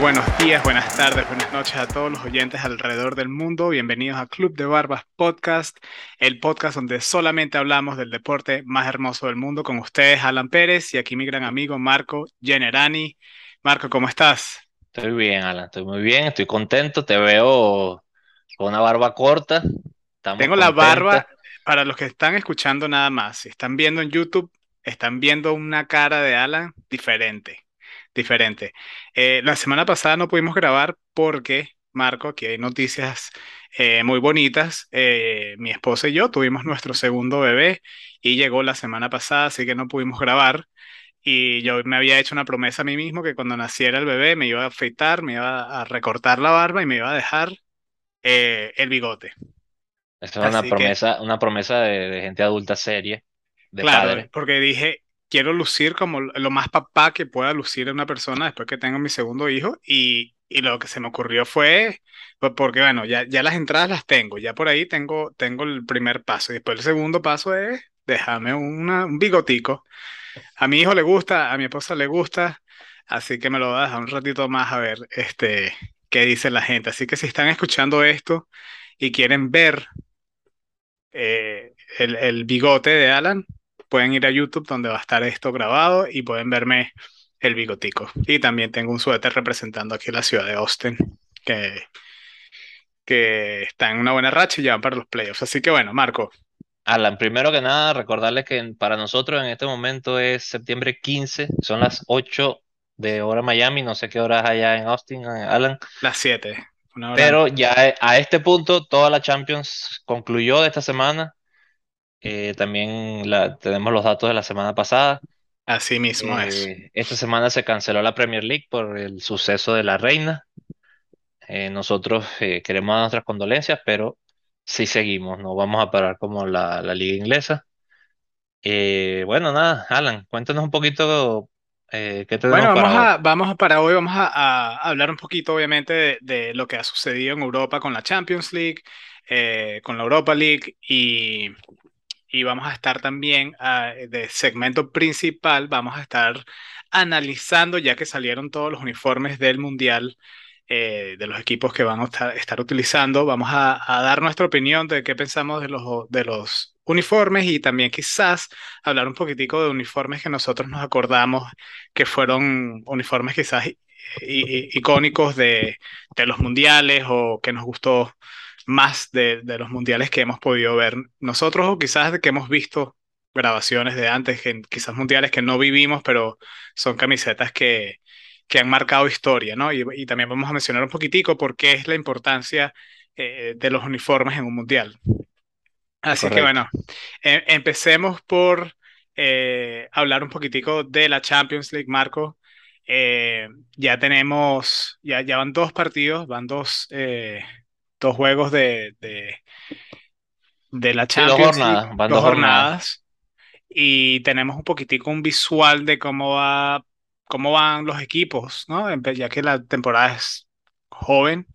buenos días, buenas tardes, buenas noches a todos los oyentes alrededor del mundo. Bienvenidos a Club de Barbas Podcast, el podcast donde solamente hablamos del deporte más hermoso del mundo con ustedes, Alan Pérez, y aquí mi gran amigo Marco Generani. Marco, ¿cómo estás? Estoy bien, Alan, estoy muy bien, estoy contento, te veo con una barba corta. Tengo la barba, para los que están escuchando nada más, si están viendo en YouTube, están viendo una cara de Alan diferente diferente. Eh, la semana pasada no pudimos grabar porque, Marco, aquí hay noticias eh, muy bonitas. Eh, mi esposa y yo tuvimos nuestro segundo bebé y llegó la semana pasada, así que no pudimos grabar. Y yo me había hecho una promesa a mí mismo que cuando naciera el bebé me iba a afeitar, me iba a recortar la barba y me iba a dejar el bigote. Esta es una promesa, una promesa de, gente adulta seria. De claro, porque dije, quiero lucir como lo más papá que pueda lucir una persona después que tengo mi segundo hijo y, y lo que se me ocurrió fue, pues, porque bueno, ya, ya las entradas las tengo, ya por ahí tengo, tengo el primer paso y después el segundo paso es déjame un bigotico. A mi hijo le gusta, a mi esposa le gusta, así que me lo voy a dejar un ratito más a ver este, qué dice la gente. Así que si están escuchando esto y quieren ver eh, el, el bigote de Alan, pueden ir a YouTube donde va a estar esto grabado y pueden verme el bigotico. Y también tengo un suéter representando aquí la ciudad de Austin, que, que está en una buena racha y ya van para los playoffs. Así que bueno, Marco. Alan, primero que nada, recordarles que para nosotros en este momento es septiembre 15, son las 8 de hora Miami, no sé qué horas allá en Austin, Alan. Las 7. Pero ya a este punto toda la Champions concluyó de esta semana eh, también la, tenemos los datos de la semana pasada. Así mismo es. Eh, esta semana se canceló la Premier League por el suceso de la reina. Eh, nosotros queremos dar nuestras condolencias, pero sí seguimos, no vamos a parar como la, la liga inglesa. bueno, nada, Alan, cuéntanos un poquito qué tenemos bueno, vamos para a, vamos para hoy, vamos a, hablar un poquito, obviamente, de, de, lo que ha sucedido en Europa con la Champions League, con la Europa League y y vamos a estar también ah, de segmento principal, vamos a estar analizando, ya que salieron todos los uniformes del Mundial eh, de los equipos que van a estar, utilizando, vamos a, dar nuestra opinión de qué pensamos de los, de los uniformes y también quizás hablar un poquitico de uniformes que nosotros nos acordamos que fueron uniformes quizás icónicos de, de los mundiales o que nos gustó más de, de, los mundiales que hemos podido ver nosotros o quizás que hemos visto grabaciones de antes, que, quizás mundiales que no vivimos, pero son camisetas que, que han marcado historia, ¿no? Y, y, también vamos a mencionar un poquitico por qué es la importancia eh, de los uniformes en un mundial. Así que bueno, em, empecemos por eh, hablar un poquitico de la Champions League, Marco. Eh, ya tenemos, ya, ya van dos partidos, van dos dos juegos de, de, la Champions dos jornadas, van dos, jornadas. Y tenemos un poquitico un visual de cómo va, cómo van los equipos, ¿no? Ya que la temporada es joven,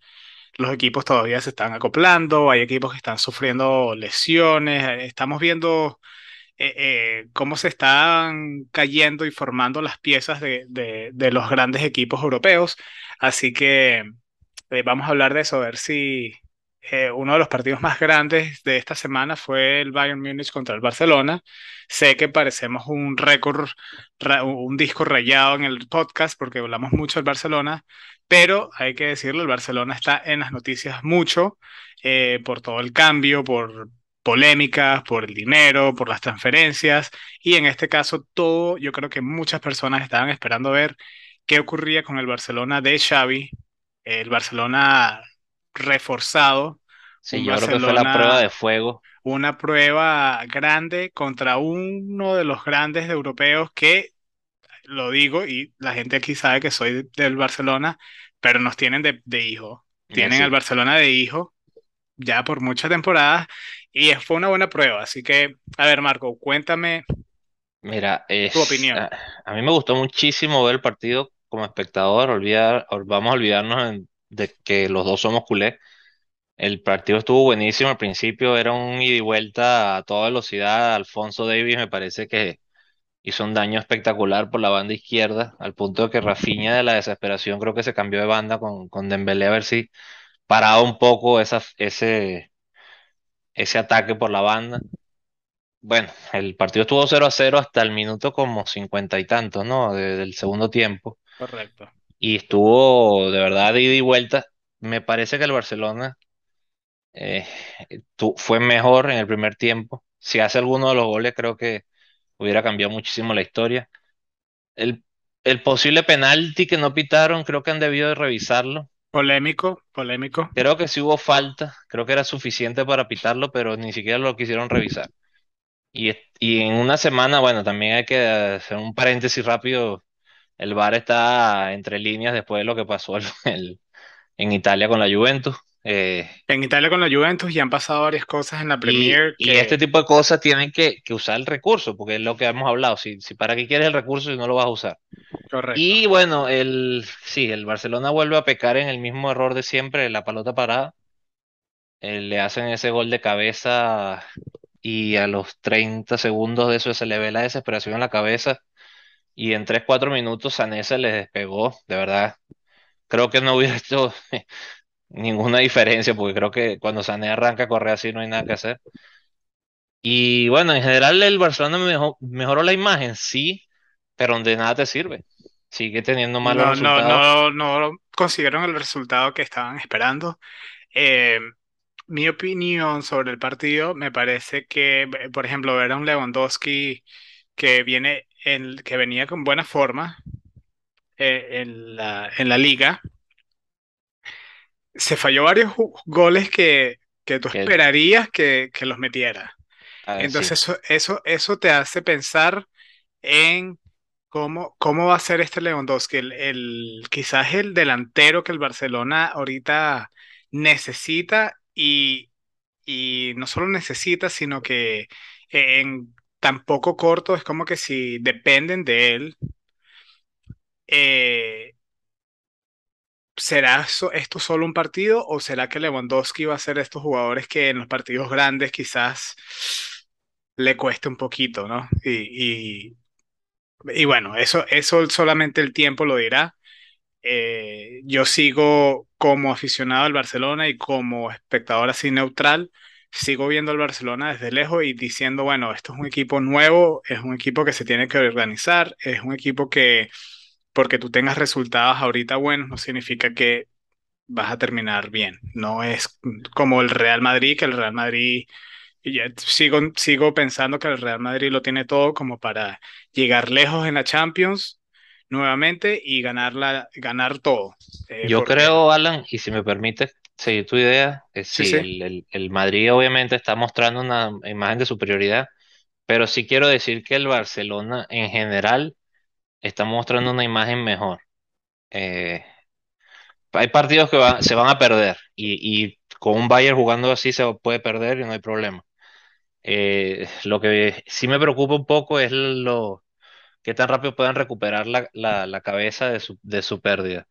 los equipos todavía se están acoplando, hay equipos que están sufriendo lesiones, estamos viendo eh, eh, cómo se están cayendo y formando las piezas de, de los grandes equipos europeos. Así que eh, vamos a hablar de eso, a ver si eh, uno de los partidos más grandes de esta semana fue el Bayern Múnich contra el Barcelona. Sé que parecemos un récord, un disco rayado en el podcast porque hablamos mucho del Barcelona, pero hay que decirlo, el Barcelona está en las noticias mucho eh, por todo el cambio, por polémicas, por el dinero, por las transferencias y en este caso todo, yo creo que muchas personas estaban esperando ver qué ocurría con el Barcelona de Xavi el Barcelona reforzado. Sí, yo creo que fue la prueba de fuego. Una prueba grande contra uno de los grandes europeos que, lo digo, y la gente aquí sabe que soy del Barcelona, pero nos tienen de, hijo. Tienen al Barcelona de hijo ya por muchas temporadas y fue una buena prueba. Así que, a ver, Marco, cuéntame Mira, tu opinión. a, mí me gustó muchísimo ver el partido como espectador, olvidar, vamos a olvidarnos de que los dos somos culés. El partido estuvo buenísimo al principio, era un ida y vuelta a toda velocidad. Alfonso Davis me parece que hizo un daño espectacular por la banda izquierda, al punto de que Rafinha de la desesperación creo que se cambió de banda con, con Dembélé a ver si paraba un poco esa, ese, ese ataque por la banda. Bueno, el partido estuvo 0 a 0 hasta el minuto como cincuenta y tantos, ¿no? de- del segundo tiempo. Correcto. Y estuvo de verdad de ida y vuelta. Me parece que el Barcelona eh, tu- fue mejor en el primer tiempo. Si hace alguno de los goles, creo que hubiera cambiado muchísimo la historia. El, el posible penalti que no pitaron, creo que han debido de revisarlo. Polémico, polémico. Creo que sí hubo falta, creo que era suficiente para pitarlo, pero ni siquiera lo quisieron revisar. Y, y en una semana, bueno, también hay que hacer un paréntesis rápido. El VAR está entre líneas después de lo que pasó el- el- en Italia con la Juventus. Eh, En Italia con la Juventus ya han pasado varias cosas en la y, Premier y este que, tipo de cosas tienen que, que usar el recurso, porque es lo que hemos hablado. Si, si para qué quieres el recurso si no lo vas a usar. correcto. Y bueno, el, sí, el Barcelona vuelve a pecar en el mismo error de siempre, la pelota parada. Eh, le hacen ese gol de cabeza y a los 30 segundos de eso se le ve la desesperación en la cabeza. Y en tres cuatro minutos Sané se les despegó, de verdad. Creo que no hubiera hecho ninguna diferencia, porque creo que cuando Sané arranca a correr así no hay nada que hacer. Y bueno, en general el Barcelona mejo- mejoró la imagen, sí, pero de nada te sirve. Sigue teniendo malos No, no, resultados. no, no consiguieron el resultado que estaban esperando. Eh, mi opinión sobre el partido me parece que, eh, por ejemplo, ver a un Lewandowski que viene en, que venía con buena forma eh, en la, en la liga, se falló varios goles que, que tú esperarías que, que los metiera. ah, sí, Entonces eso, eso, eso te hace pensar en cómo, cómo va a ser este Lewandowski, el, el- quizás el delantero que el Barcelona ahorita necesita y, y no solo necesita, sino que en tan poco corto es como que si dependen de él, eh, ¿será esto solo un partido o será que Lewandowski va a ser estos jugadores que en los partidos grandes quizás le cueste un poquito, ¿no? Y, y, y bueno, eso, eso solamente el tiempo lo dirá. Eh, yo sigo como aficionado al Barcelona y como espectador así neutral, sigo viendo al Barcelona desde lejos y diciendo, bueno, esto es un equipo nuevo, es un equipo que se tiene que organizar, es un equipo que porque tú tengas resultados ahorita buenos no significa que vas a terminar bien. No es como el Real Madrid, que el Real Madrid, y ya sigo, sigo pensando que el Real Madrid lo tiene todo como para llegar lejos en la Champions nuevamente y ganar, la, ganar todo. Eh, yo porque, creo, Alan, y si me permite seguir tu idea, eh, sí, sí, sí, el, el, el Madrid obviamente está mostrando una imagen de superioridad, pero sí quiero decir que el Barcelona en general está mostrando una imagen mejor. Eh, hay partidos que va- se van a perder y, y con un Bayern jugando así se puede perder y no hay problema. Eh, lo que sí me preocupa un poco es lo qué tan rápido puedan recuperar la, la- la cabeza de su, de su pérdida.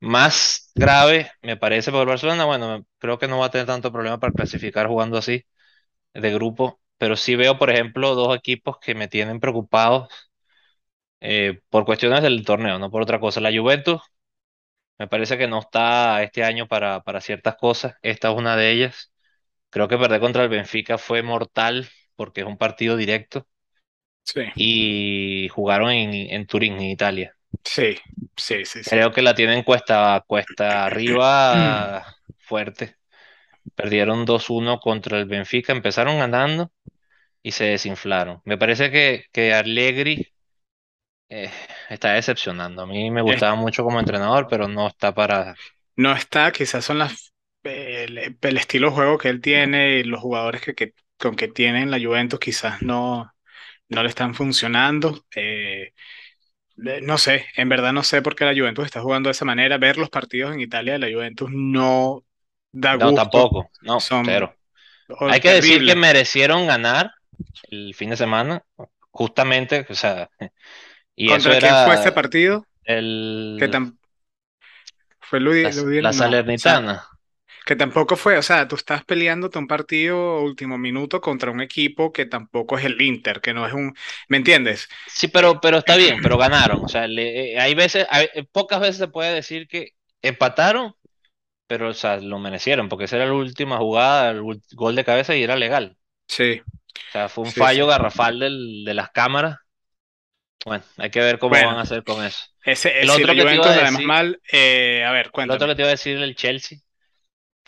Más grave, me parece, por el Barcelona, bueno, creo que no va a tener tanto problema para clasificar jugando así de grupo, pero sí veo, por ejemplo, dos equipos que me tienen preocupados eh, por cuestiones del torneo, no por otra cosa. La Juventus me parece que no está este año para, para ciertas cosas, esta es una de ellas. Creo que perder contra el Benfica fue mortal porque es un partido directo sí, y jugaron en, en Turín, en Italia. Sí, sí, sí, sí. Creo que la tienen cuesta, cuesta arriba fuerte. Perdieron 2-1 contra el Benfica, empezaron ganando y se desinflaron. Me parece que, que Allegri eh, está decepcionando. A mí me gustaba mucho como entrenador, pero no está para... no está, quizás son las, el, el estilo de juego que él tiene y los jugadores que, que, con que tiene en la Juventus quizás no, no le están funcionando. Eh, No sé, en verdad no sé por qué la Juventus está jugando de esa manera. Ver los partidos en Italia de la Juventus no da No, gusto, tampoco. No, son cero. oh, Hay que decir que merecieron ganar el fin de semana, justamente, o sea, y eso ¿Contra quién fue ese partido? Que el, tan... fue la, Ludi- la no, Sa- Salernitana. Que tampoco fue, o sea, tú estás peleándote un partido último minuto contra un equipo que tampoco es el Inter, que no es un, ¿me entiendes? Sí, pero, pero está bien, pero ganaron. O sea, le- eh, hay veces, hay- eh, pocas veces se puede decir que empataron, pero o sea, lo merecieron, porque esa era la última jugada, el gol de cabeza y era legal. Sí, O sea, fue un sí, sí. fallo garrafal del, de las cámaras. Bueno, hay que ver cómo van a hacer con eso. ese, El si otro que te iba a decir, mal, eh, a ver, el otro cuéntame. que te iba a decir, el Chelsea,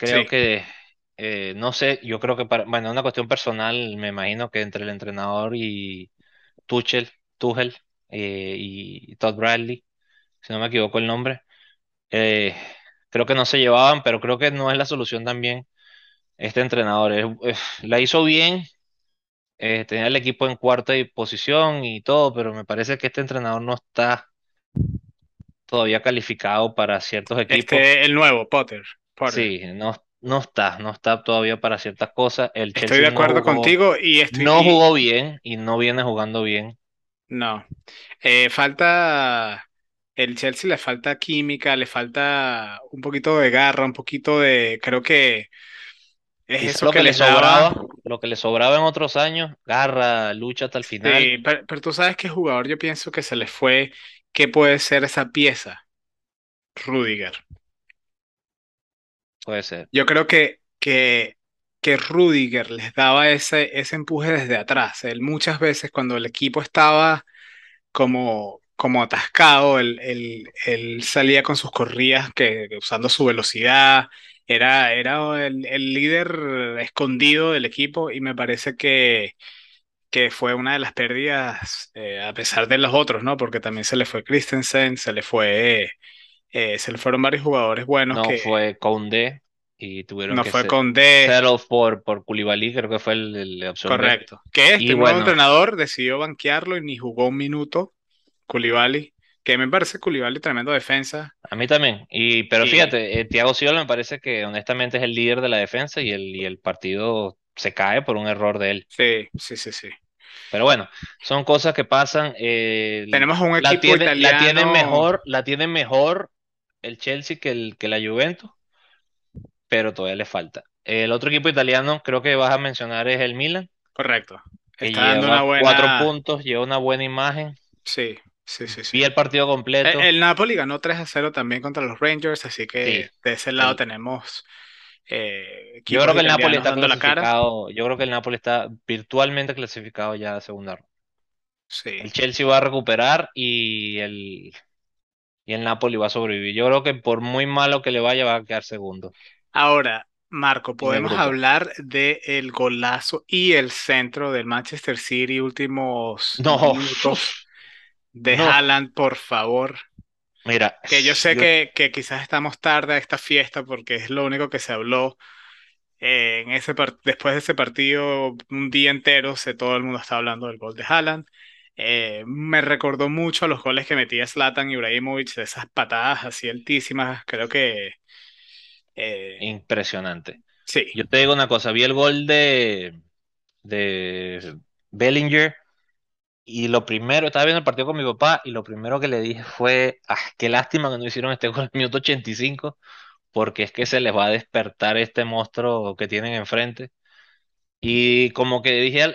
creo Sí, que, eh, no sé, yo creo que para, bueno, una cuestión personal, me imagino que entre el entrenador y Tuchel, Tuchel eh, y Todd Bradley, si no me equivoco el nombre, eh, creo que no se llevaban, pero creo que no es la solución también este entrenador. Es- es- la hizo bien, eh, tenía el equipo en cuarta posición y todo, pero me parece que este entrenador no está todavía calificado para ciertos equipos. este, el nuevo, Potter, Sí, no, no está, no está todavía para ciertas cosas. El Estoy de no acuerdo jugó, contigo y estoy, no jugó bien y no viene jugando bien. no, Eh, falta, el Chelsea le falta química, le falta un poquito de garra, un poquito de, creo que es eso lo que que le daba. sobraba, lo que le sobraba en otros años, garra, lucha hasta el final, Sí, pero, pero tú sabes qué jugador yo pienso que se le fue, ¿qué puede ser esa pieza? Rudiger. Puede ser. Yo creo que, que, que Rudiger les daba ese, ese empuje desde atrás. Él muchas veces cuando el equipo estaba como, como atascado, él, él- él salía con sus corridas que, usando su velocidad. Era, era el, el líder escondido del equipo y me parece que, que fue una de las pérdidas, eh, a pesar de los otros, ¿no? Porque también se le fue Christensen, se le fue, eh, se le fueron varios jugadores buenos No que fue Koundé y tuvieron no que fue Condé, settle por, por Koulibaly, creo que fue el, el- la correcto. Que este nuevo bueno, entrenador decidió banquearlo y ni jugó un minuto, Koulibaly, que me parece Koulibaly tremendo defensa. a mí también. Y, pero Y fíjate, eh, Thiago Silva me parece que honestamente es el líder de la defensa y el, y el partido se cae por un error de él. sí, sí, sí, sí. Pero bueno, son cosas que pasan. eh, Tenemos un la equipo la tienen italiano, mejor, la tienen mejor el Chelsea que, el, que la Juventus, pero todavía le falta. El otro equipo italiano, creo que vas a mencionar, es el Milan, correcto. que Está dando una lleva cuatro buena, puntos, lleva una buena imagen. sí, sí, sí, sí. Vi el partido completo. el Napoli ganó 3 a 0 también contra los Rangers, así Sí, que de ese lado tenemos eh, yo creo que el Napoli está dando la cara. clasificado, yo creo que el Napoli está virtualmente clasificado ya a segunda ronda. Sí. El Chelsea va a recuperar y el, y el Napoli va a sobrevivir. Yo creo que por muy malo que le vaya, va a quedar segundo Ahora, Marco, el podemos hablar del golazo y el centro del Manchester City, últimos No, minutos de no. Haaland, por favor. Mira, Que yo sé yo, que, que quizás estamos tarde a esta fiesta porque es lo único que se habló eh, en ese después de ese partido, un día entero, sé, todo el mundo está hablando del gol de Haaland. Eh, me recordó mucho a los goles que metía Zlatan Ibrahimovic, de esas patadas así altísimas. Creo que eh, impresionante. sí, Yo te digo una cosa, vi el gol de, de Bellinger y lo primero, estaba viendo el partido con mi papá y lo primero que le dije fue, ah, qué lástima que no hicieron este gol en el minuto 85 porque es que se les va a despertar este monstruo que tienen enfrente. Y como que dije,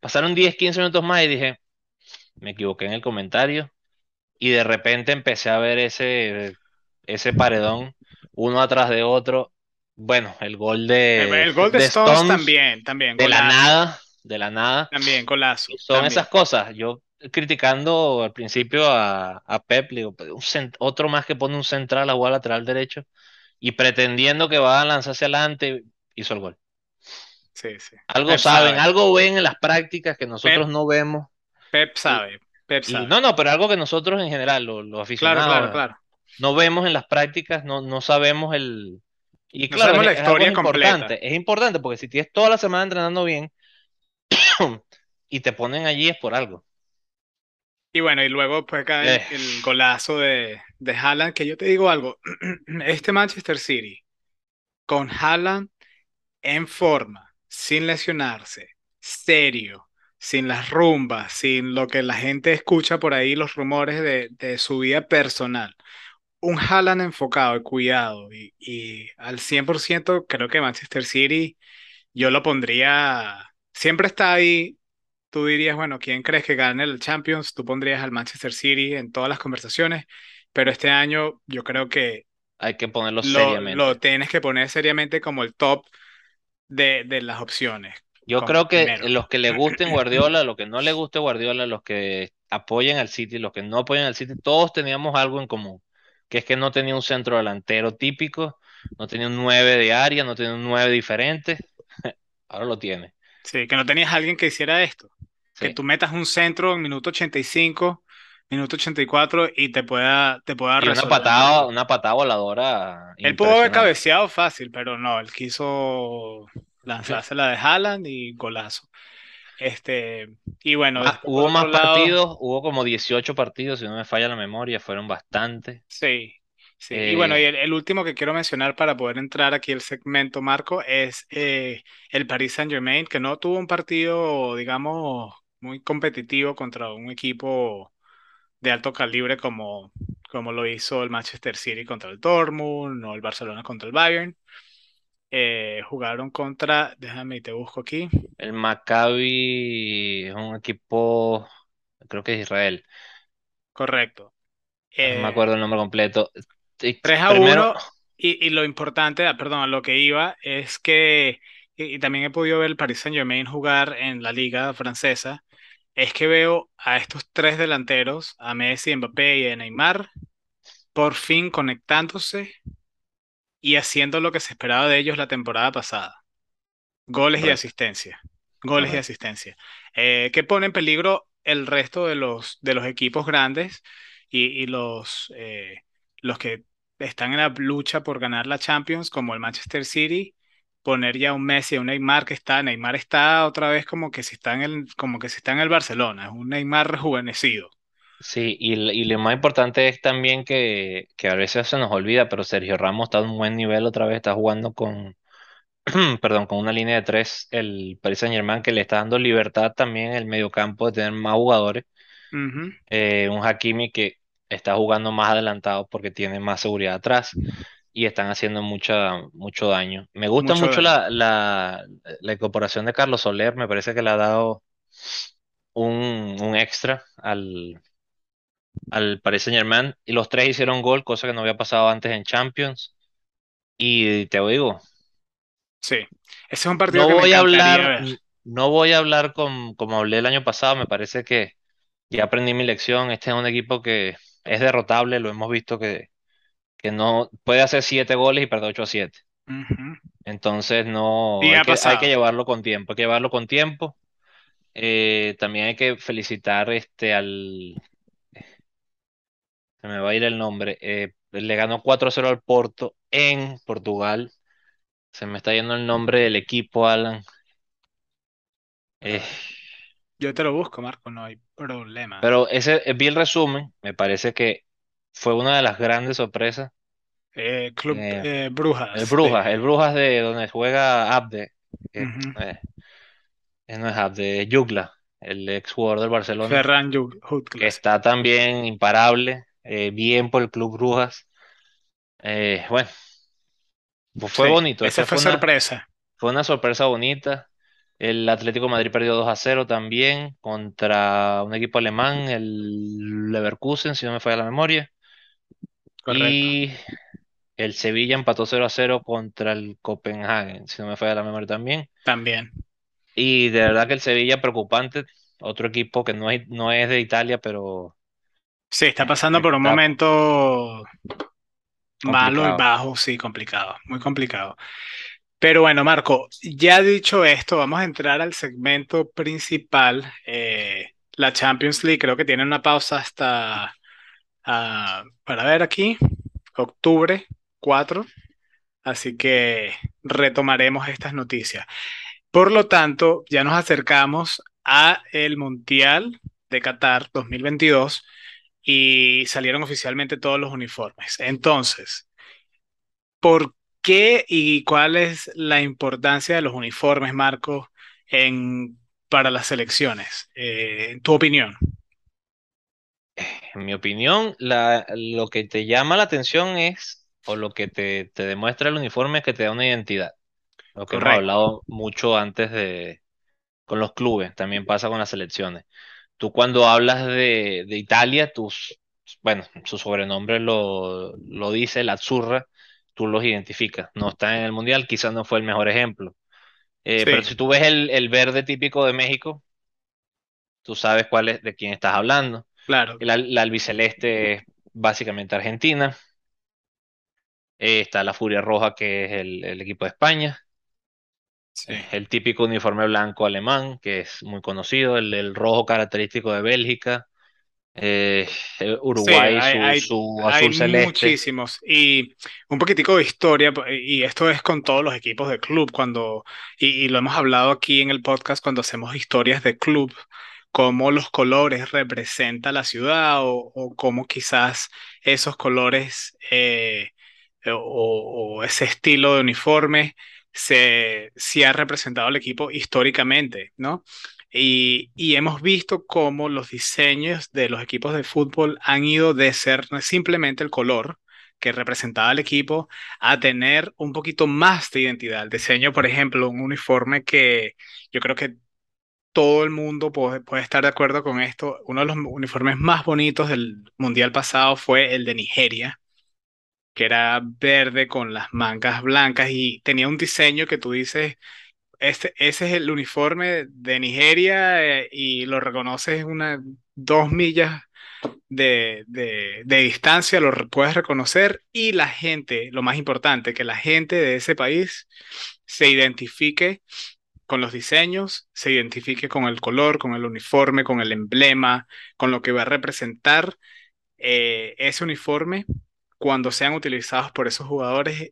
pasaron 10, 15 minutos más y dije, me equivoqué en el comentario y de repente empecé a ver ese, ese paredón uno atrás de otro. Bueno, el gol de, el gol de de Stones Stones también, también, de la nada, de la nada. también, Y golazo, son también. esas cosas. Yo criticando al principio a, a Pep, le digo, "Pero un cent- otro más que pone un central a jugar lateral derecho y pretendiendo que va a lanzarse adelante, hizo el gol. Sí, sí. Algo Pep saben, sabe, algo ven en las prácticas que nosotros Pep, no vemos. Pep sabe, Pep y sabe. no, no, pero algo que nosotros en general, los, los Claro, claro, aficionados, claro. no vemos en las prácticas, no, no sabemos el... Y No claro, sabemos es, la es historia completa. importante, es importante porque si tienes toda la semana entrenando bien y te ponen allí es por algo. Y bueno, y luego pues el, Eh, el golazo de, de Haaland, que yo te digo algo, este Manchester City con Haaland en forma, sin lesionarse, serio, sin las rumbas, sin lo que la gente escucha por ahí, los rumores de, de su vida personal. un Haaland enfocado y cuidado y, y al 100% creo que Manchester City yo lo pondría, siempre está ahí, tú dirías, bueno, ¿quién crees que gane el Champions? Tú pondrías al Manchester City en todas las conversaciones, pero este año yo creo que Hay que ponerlo lo, lo seriamente. tienes que poner seriamente como el top de, de las opciones, Yo como creo que primero. los que le gusten Guardiola, los que no le guste Guardiola, los que apoyen al City, los que no apoyen al City, todos teníamos algo en común, que es que no tenía un centro delantero típico, no tenía un 9 de área, no tenía un 9 diferente, ahora lo tiene. Sí, que no tenías alguien que hiciera esto, que Sí. tú metas un centro en minuto 85, minuto 84 y te pueda, te pueda Y una patada, una patada voladora Él pudo haber cabeceado fácil, pero no, él quiso lanzarse la de Haaland y golazo. Este, y bueno, hubo más lado, partidos, hubo como 18 partidos, si no me falla la memoria, fueron bastantes. sí, sí. Y bueno, y Eh, el, el último que quiero mencionar para poder entrar aquí al segmento, Marco, es eh, el Paris Saint-Germain, que no tuvo un partido, digamos, muy competitivo contra un equipo de alto calibre como, como lo hizo el Manchester City contra el Dortmund o el Barcelona contra el Bayern. Eh, jugaron contra, déjame, te busco aquí. el Maccabi es un equipo, creo que es Israel, Correcto. no me Eh, acuerdo el nombre completo. Y 3 a Primero, 1 y, y lo importante, ah, perdón, a lo que iba es que, y, y también he podido ver el Paris Saint-Germain jugar en la liga francesa, es que veo a estos tres delanteros, a Messi, Mbappé y a Neymar, por fin conectándose y haciendo lo que se esperaba de ellos la temporada pasada. Goles y asistencia. Goles y asistencia. Eh, que pone en peligro el resto de los, de los equipos grandes y, y los, eh, los que están en la lucha por ganar la Champions, como el Manchester City, poner ya un Messi, un Neymar que está, Neymar está otra vez como que si está en el, como que si está en el Barcelona, es un Neymar rejuvenecido. Sí, y, y lo más importante es también que, que a veces se nos olvida, pero Sergio Ramos está a un buen nivel otra vez, está jugando con, perdón, con una línea de tres, el Paris Saint-Germain, que le está dando libertad también en el mediocampo de tener más jugadores. Eh, un Hakimi que está jugando más adelantado porque tiene más seguridad atrás y están haciendo mucha, mucho daño. Me gusta Mucho la, la, la incorporación de Carlos Soler, me parece que le ha dado un, un extra al, al Paris Saint-Germain y los tres hicieron gol, cosa que no había pasado antes en Champions. Y te digo, Sí, ese es un partido no que me voy a hablar, ver. no voy a hablar con, como hablé el año pasado, me parece que ya aprendí mi lección. Este es un equipo que es derrotable, lo hemos visto que, que no puede hacer siete goles y perder 8 a 7. Ujú. Entonces no, hay ha que, hay que llevarlo con tiempo, hay que llevarlo con tiempo. Eh, también hay que felicitar este al, se me va a ir el nombre, eh, le ganó 4-0 al Porto en Portugal. Se me está yendo el nombre del equipo, Alan. Eh, yo te lo busco, Marco, no hay problema. pero ese, eh, vi el resumen, me parece que fue una de las grandes sorpresas. Eh, Club Eh, eh, el Brujas Brujas, el de Brujas de donde juega Abde, eh, eh, no es Abde, Jugla, el ex jugador del Barcelona, Ferran Ju- que está también imparable, eh, bien por el Club Brujas. Eh, bueno, pues fue Sí, bonito, esa esa fue fue una, sorpresa. fue una sorpresa bonita. El Atlético de Madrid perdió 2 a 0 también contra un equipo alemán, el Leverkusen, si no me falla la memoria. Correcto. Y el Sevilla empató 0 a 0 contra el Copenhagen, si no me falla la memoria también. También. Y de verdad que el Sevilla preocupante, otro equipo que no es, no es de Italia, pero Sí, está pasando por un momento malo y complicado. bajo, sí, complicado, muy complicado. Pero bueno, Marco, ya dicho esto, vamos a entrar al segmento principal. eh, la Champions League creo que tiene una pausa hasta, ah, para ver aquí, octubre 4, así que retomaremos estas noticias. Por lo tanto, ya nos acercamos a el Mundial de Qatar 2022 y salieron oficialmente todos los uniformes. Entonces, ¿por qué y cuál es la importancia de los uniformes, Marco, en, para las selecciones? Eh, en tu opinión. en mi opinión, la, lo que te llama la atención es, o lo que te, te demuestra el uniforme es que te da una identidad. Lo que hemos Correcto. hablado mucho antes de, con los clubes, también pasa con las selecciones. Tú cuando hablas de, de Italia, tus, bueno, su sobrenombre lo, lo dice, la Azzurra, tú los identificas. No está en el Mundial, quizás no fue el mejor ejemplo. Eh, pero si tú ves el, el verde típico de México, tú sabes cuál es, de quién estás hablando. claro. La albiceleste es básicamente Argentina. Eh, está la Furia Roja, que es el, el equipo de España. Sí. El típico uniforme blanco alemán, que es muy conocido. El, el rojo característico de Bélgica. Eh, Sí, Uruguay, hay, su, hay, su hay azul celeste. muchísimos. Y un poquitico de historia, po- y esto es con todos los equipos de club, cuando, y, y lo hemos hablado aquí en el podcast cuando hacemos historias de club, cómo los colores representan la ciudad o, o cómo quizás esos colores eh, o, o ese estilo de uniforme se, se ha representado al equipo históricamente, ¿no? Y, y hemos visto cómo los diseños de los equipos de fútbol han ido de ser simplemente el color que representaba al equipo a tener un poquito más de identidad. El diseño, por ejemplo, un uniforme que yo creo que todo el mundo puede, puede estar de acuerdo con esto. Uno de los uniformes más bonitos del mundial pasado fue el de Nigeria, que era verde con las mangas blancas y tenía un diseño que tú dices este, ese es el uniforme de Nigeria eh, y lo reconoces una dos millas de, de, de distancia, lo puedes reconocer y la gente, lo más importante, que la gente de ese país se identifique con los diseños, se identifique con el color, con el uniforme, con el emblema, con lo que va a representar eh, ese uniforme cuando sean utilizados por esos jugadores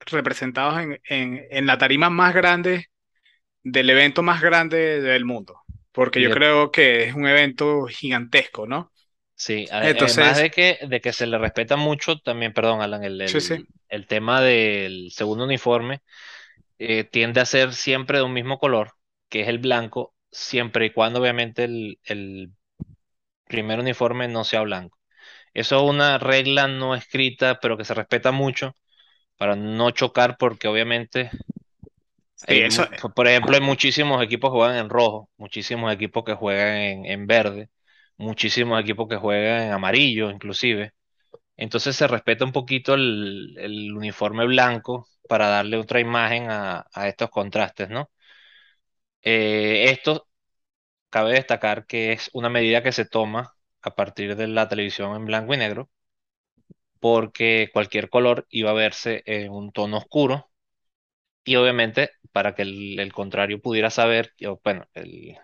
representados en, en, en la tarima más grande del evento más grande del mundo, porque yo creo que es un evento gigantesco, ¿no? sí, ade- además de que, de que se le respeta mucho, también, perdón, Alan, el, sí, el, sí, el tema del segundo uniforme eh, tiende a ser siempre de un mismo color, que es el blanco, siempre y cuando obviamente el, el primer uniforme no sea blanco. Eso es una regla no escrita, pero que se respeta mucho para no chocar, porque obviamente sí, hay, eso, mu- por por ejemplo, hay muchísimos equipos que juegan en rojo, muchísimos equipos que juegan en, en verde, muchísimos equipos que juegan en amarillo, inclusive. Entonces se respeta un poquito el, el uniforme blanco para darle otra imagen a, a estos contrastes, ¿no? Eh, esto cabe destacar que es una medida que se toma a partir de la televisión en blanco y negro, porque cualquier color iba a verse en un tono oscuro y obviamente para que el, el contrario pudiera saber, o bueno, el,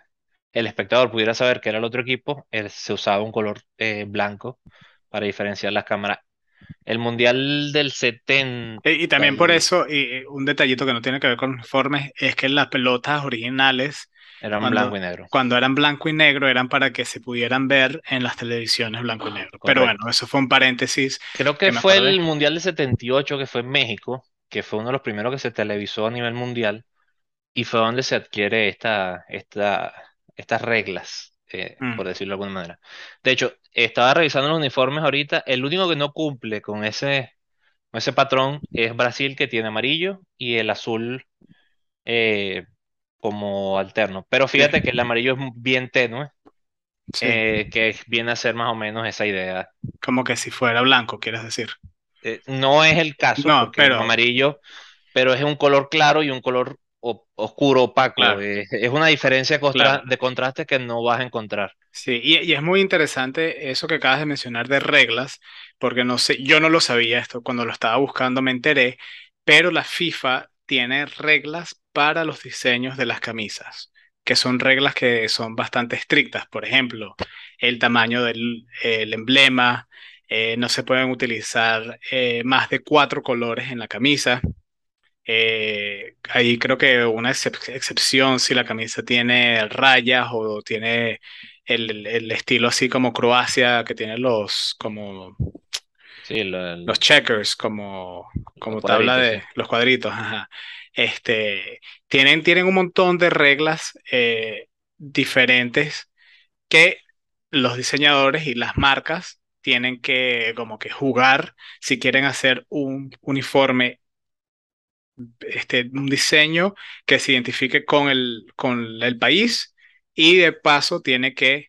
el espectador pudiera saber que era el otro equipo, él- se usaba un color eh, blanco para diferenciar las cámaras. El Mundial del 70 y, y también por eso, y, y un detallito que no tiene que ver con los uniformes, es que las pelotas originales, eran blanco cuando, y negro, cuando eran blanco y negro, eran para que se pudieran ver en las televisiones blanco y negro. Pero bueno, eso fue un paréntesis Creo que fue el Mundial del 78 que fue en México, que fue uno de los primeros que se televisó a nivel mundial y fue donde se adquiere esta, esta, estas reglas, eh, Mm, por decirlo de alguna manera. De hecho, estaba revisando los uniformes ahorita, el único que no cumple con ese, con ese patrón es Brasil, que tiene amarillo y el azul eh, como alterno. Pero fíjate que el amarillo es bien tenue, sí, eh, que viene a ser más o menos esa idea. como que si fuera blanco, quieres decir. Eh, no es el caso No, pero, amarillo, pero es un color claro y un color oscuro, opaco. claro, eh, es una diferencia contra- claro. de contraste que no vas a encontrar. Sí, y, y es muy interesante eso que acabas de mencionar de reglas, porque no sé, yo no lo sabía esto, cuando lo estaba buscando me enteré, pero la FIFA tiene reglas para los diseños de las camisas, que son reglas que son bastante estrictas. Por ejemplo, el tamaño del el emblema, eh, no se pueden utilizar eh, más de cuatro colores en la camisa. Eh, ahí creo que una excep- excepción si la camisa tiene rayas o tiene el, el estilo así como Croacia, que tiene los como Sí, lo- los checkers, como, como tabla sí. de los cuadritos. ajá. Este, tienen, tienen un montón de reglas eh, diferentes que los diseñadores y las marcas tienen que como que jugar si quieren hacer un uniforme, este, un diseño que se identifique con el, con el país y de paso tiene que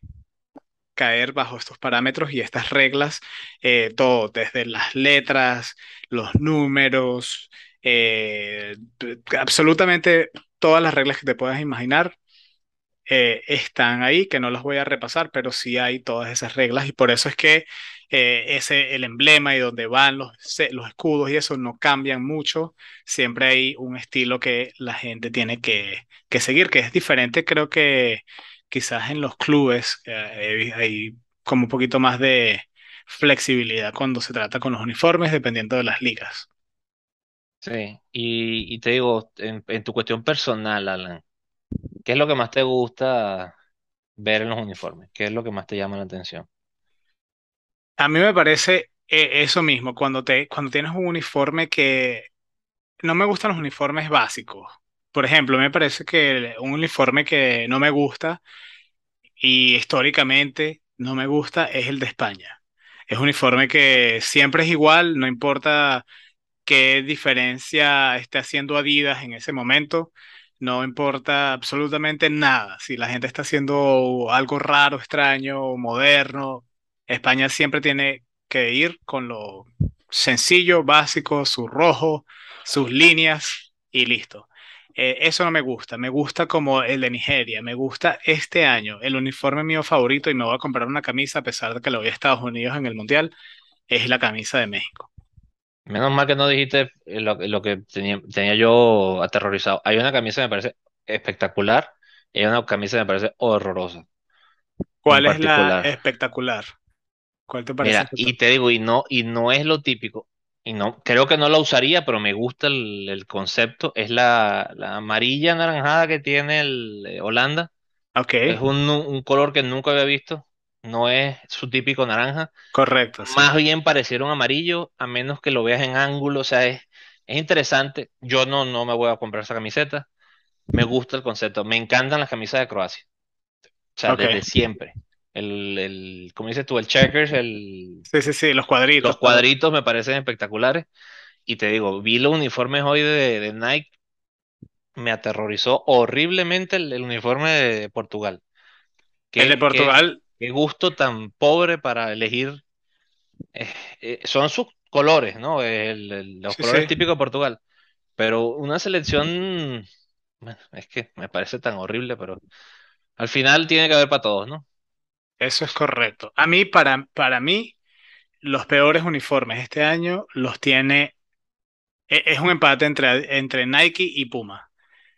caer bajo estos parámetros y estas reglas, eh, todo, desde las letras, los números, eh, absolutamente todas las reglas que te puedas imaginar eh, están ahí, que no las voy a repasar, pero sí hay todas esas reglas y por eso es que ese, el emblema y donde van los, los escudos y eso no cambian mucho, siempre hay un estilo que la gente tiene que, que seguir, que es diferente, creo que quizás en los clubes eh, hay como un poquito más de flexibilidad cuando se trata con los uniformes, dependiendo de las ligas. Sí, y, y te digo, en, en tu cuestión personal, Alan, ¿qué es lo que más te gusta ver en los uniformes? ¿Qué es lo que más te llama la atención? A mí me parece eh, eso mismo, cuando te, cuando tienes un uniforme que no me gustan los uniformes básicos. Por ejemplo, me parece que un uniforme que no me gusta y históricamente no me gusta es el de España. Es un uniforme que siempre es igual, no importa qué diferencia esté haciendo Adidas en ese momento, no importa absolutamente nada. Si la gente está haciendo algo raro, extraño, moderno, España siempre tiene que ir con lo sencillo, básico, su rojo, sus líneas y listo. Eh, eso no me gusta, me gusta como el de Nigeria, me gusta este año, el uniforme mío favorito y me voy a comprar una camisa a pesar de que lo voy a Estados Unidos en el Mundial, es la camisa de México. Menos mal que no dijiste lo, lo que tenía, tenía yo aterrorizado. Hay una camisa que me parece espectacular y hay una camisa que me parece horrorosa ¿Cuál es la espectacular? ¿Cuál te parece Mira, y te digo, y no, y no es lo típico, y no, creo que no la usaría, pero me gusta el, el concepto, es la, la amarilla anaranjada que tiene el eh, Holanda. Es un, un color que nunca había visto, no es su típico naranja, correcto, sí. más bien pareciera un amarillo, a menos que lo veas en ángulo, o sea, es, es interesante. Yo no, no me voy a comprar esa camiseta, me gusta el concepto, me encantan las camisas de Croacia, o sea, desde siempre. El, el, como dices tú, el checkers, el, sí, sí, sí, los cuadritos, los todo. cuadritos me parecen espectaculares. Y te digo, vi los uniformes hoy de, de Nike, me aterrorizó horriblemente el, el uniforme de Portugal. El de Qué, qué, Portugal, qué gusto tan pobre para elegir. eh, eh, son sus colores, ¿no? El- el- los sí, colores sí, típicos de Portugal. Pero una selección, bueno, es que me parece tan horrible, pero al final tiene que haber para todos, ¿no? Eso es correcto. A mí, para, para mí, los peores uniformes este año los tiene, e- es un empate entre, entre Nike y Puma.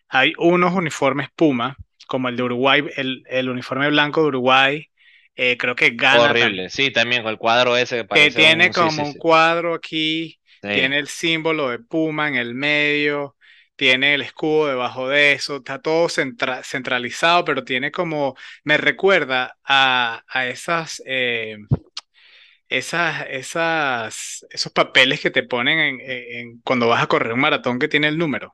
Hay unos uniformes Puma, como el de Uruguay, el, el uniforme blanco de Uruguay, eh, creo que gana también, Horrible, sí, también con el cuadro ese que que tiene un... Como sí, un sí. cuadro aquí, Sí. tiene el símbolo de Puma en el medio, tiene el escudo debajo de eso, está todo centra- centralizado, pero tiene como, me recuerda a, a esas, eh, esas, esas, esos papeles que te ponen en, cuando vas a correr un maratón que tiene el número.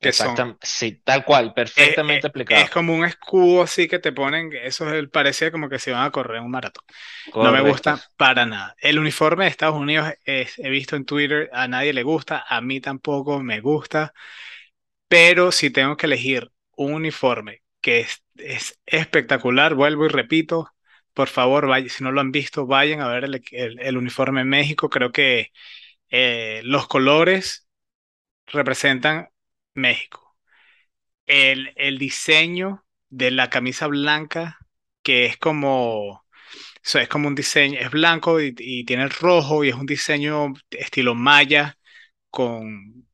Que son sí, tal cual, es, es- perfectamente es como un escudo así que te ponen, eso es el, parecía como que se iban a correr un maratón. No me gusta para nada. El uniforme de Estados Unidos es- he visto en Twitter, a nadie le gusta, a mí tampoco me gusta, pero si tengo que elegir un uniforme que es, es espectacular, vuelvo y repito, por favor, vaya- si no lo han visto, vayan a ver el, el- el uniforme en México. Creo que eh, los colores representan México. El, el diseño de la camisa blanca, que es como So, es como un diseño, es blanco y, y tiene el rojo y es un diseño estilo maya con,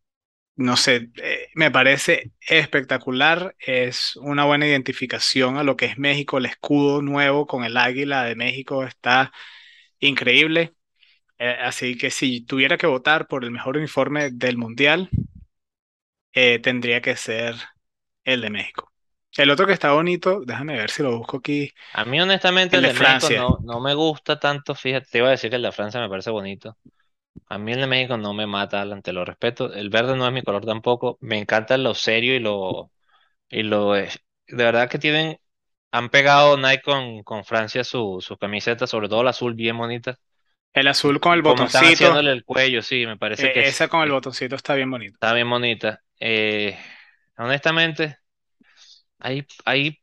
no sé, eh, me parece espectacular. Es una buena identificación a lo que es México. El escudo nuevo con el águila de México está increíble. Eh, así que si tuviera que votar por el mejor uniforme del mundial, eh, tendría que ser el de México. El otro que está bonito, déjame ver si lo busco aquí, A mí honestamente el el de de México Francia. no, no me gusta tanto, fíjate, te iba a decir que el de Francia me parece bonito. A mí el de México no me mata, Alan, te lo respeto. El verde no es mi color tampoco. Me encanta lo serio y lo, y lo, de verdad que tienen han pegado Nike con, con Francia su, su camiseta, sobre todo la azul, bien bonita. El azul con el están botoncito, haciéndole el cuello, sí, me parece que eh, esa es, con el botoncito está bien bonito. está bien bonita. Eh, honestamente, hay, hay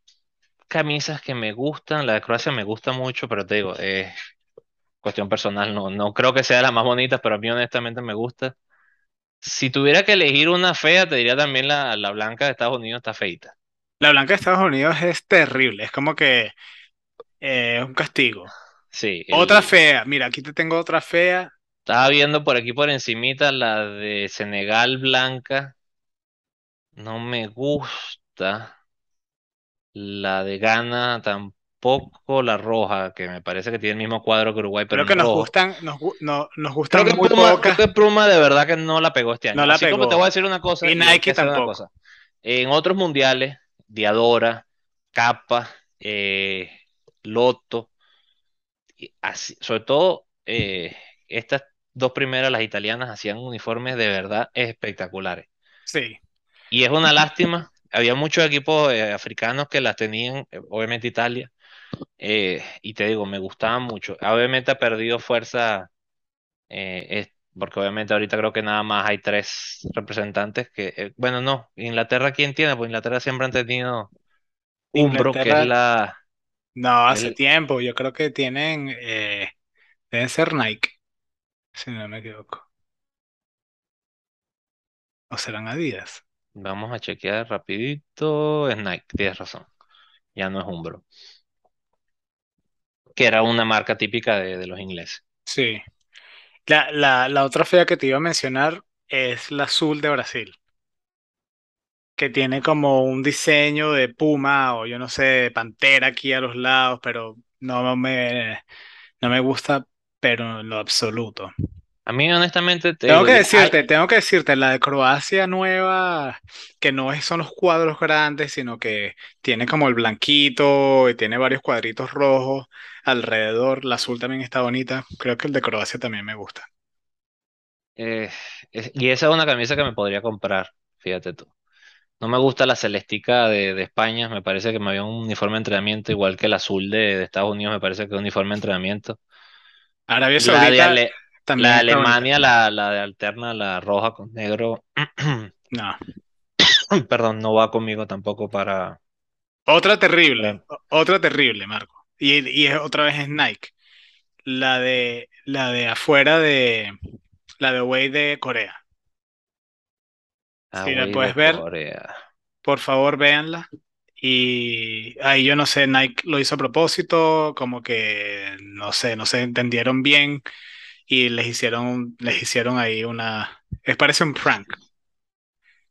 camisas que me gustan, la de Croacia me gusta mucho, pero te digo, es cuestión personal, no, no creo que sea la más bonita, pero a mí honestamente me gusta. Si tuviera que elegir una fea, te diría también la, la blanca de Estados Unidos está feita. La blanca de Estados Unidos es terrible, es como que eh, es un castigo. Sí, Otra fea, mira, aquí te tengo otra fea. estaba viendo por aquí por encimita la de Senegal blanca, no me gusta. La de Ghana tampoco, la roja, que me parece que tiene el mismo cuadro que Uruguay, pero Creo en que nos rojo. gustan, nos, gu- no- nos Creo gustan que muy Puma, creo pocas, que Puma de verdad que no la pegó este no año. la Así como te voy a decir una cosa, Y y hay que Nike hacer una tampoco. cosa. En otros mundiales, Diadora, Kappa, eh, Lotto, y así, sobre todo eh, estas dos primeras, las italianas, hacían uniformes de verdad espectaculares. Sí, Y es una lástima. Había muchos equipos eh, africanos que las tenían, eh, obviamente Italia, eh, y te digo, me gustaban mucho. Obviamente ha perdido fuerza, eh, porque obviamente ahorita creo que nada más hay tres representantes que, bueno, no, Inglaterra, ¿quién tiene? Pues Inglaterra siempre han tenido Umbro, que es Inglaterra, la, no, hace el- tiempo, yo creo que tienen, deben ser Nike, si no me equivoco. O serán Adidas. Vamos a chequear rapidito, es Nike, tienes razón, ya no es Umbro, que era una marca típica de, de los ingleses. Sí. La, la, la otra fea que te iba a mencionar es la azul de Brasil, que tiene como un diseño de puma o yo no sé, de pantera aquí a los lados, pero no me, no me gusta, pero en lo absoluto. A mí honestamente te Tengo digo, que decirte, tengo que decirte, la de Croacia nueva, que no es, son los cuadros grandes, sino que tiene como el blanquito y tiene varios cuadritos rojos alrededor. La azul también está bonita. Creo que el de Croacia también me gusta. eh, es- y esa es una camisa que me podría comprar, fíjate tú. No me gusta la celestica de, de España, me parece que me había un uniforme de entrenamiento igual que el azul de, de Estados Unidos, me parece que es un uniforme de entrenamiento. Arabia Saudita La. Alemania, la, la de alterna, la roja con negro, No. perdón, no va conmigo tampoco para... Otra terrible, para- otra terrible, Marco. Y, y es, otra vez es Nike. La de, la de afuera de, la de Away de Corea. Si la puedes de ver, Corea. por favor, véanla. Y ahí yo no sé, Nike lo hizo a propósito, como que no sé, no se entendieron bien y les hicieron, les hicieron ahí una, les parece un prank.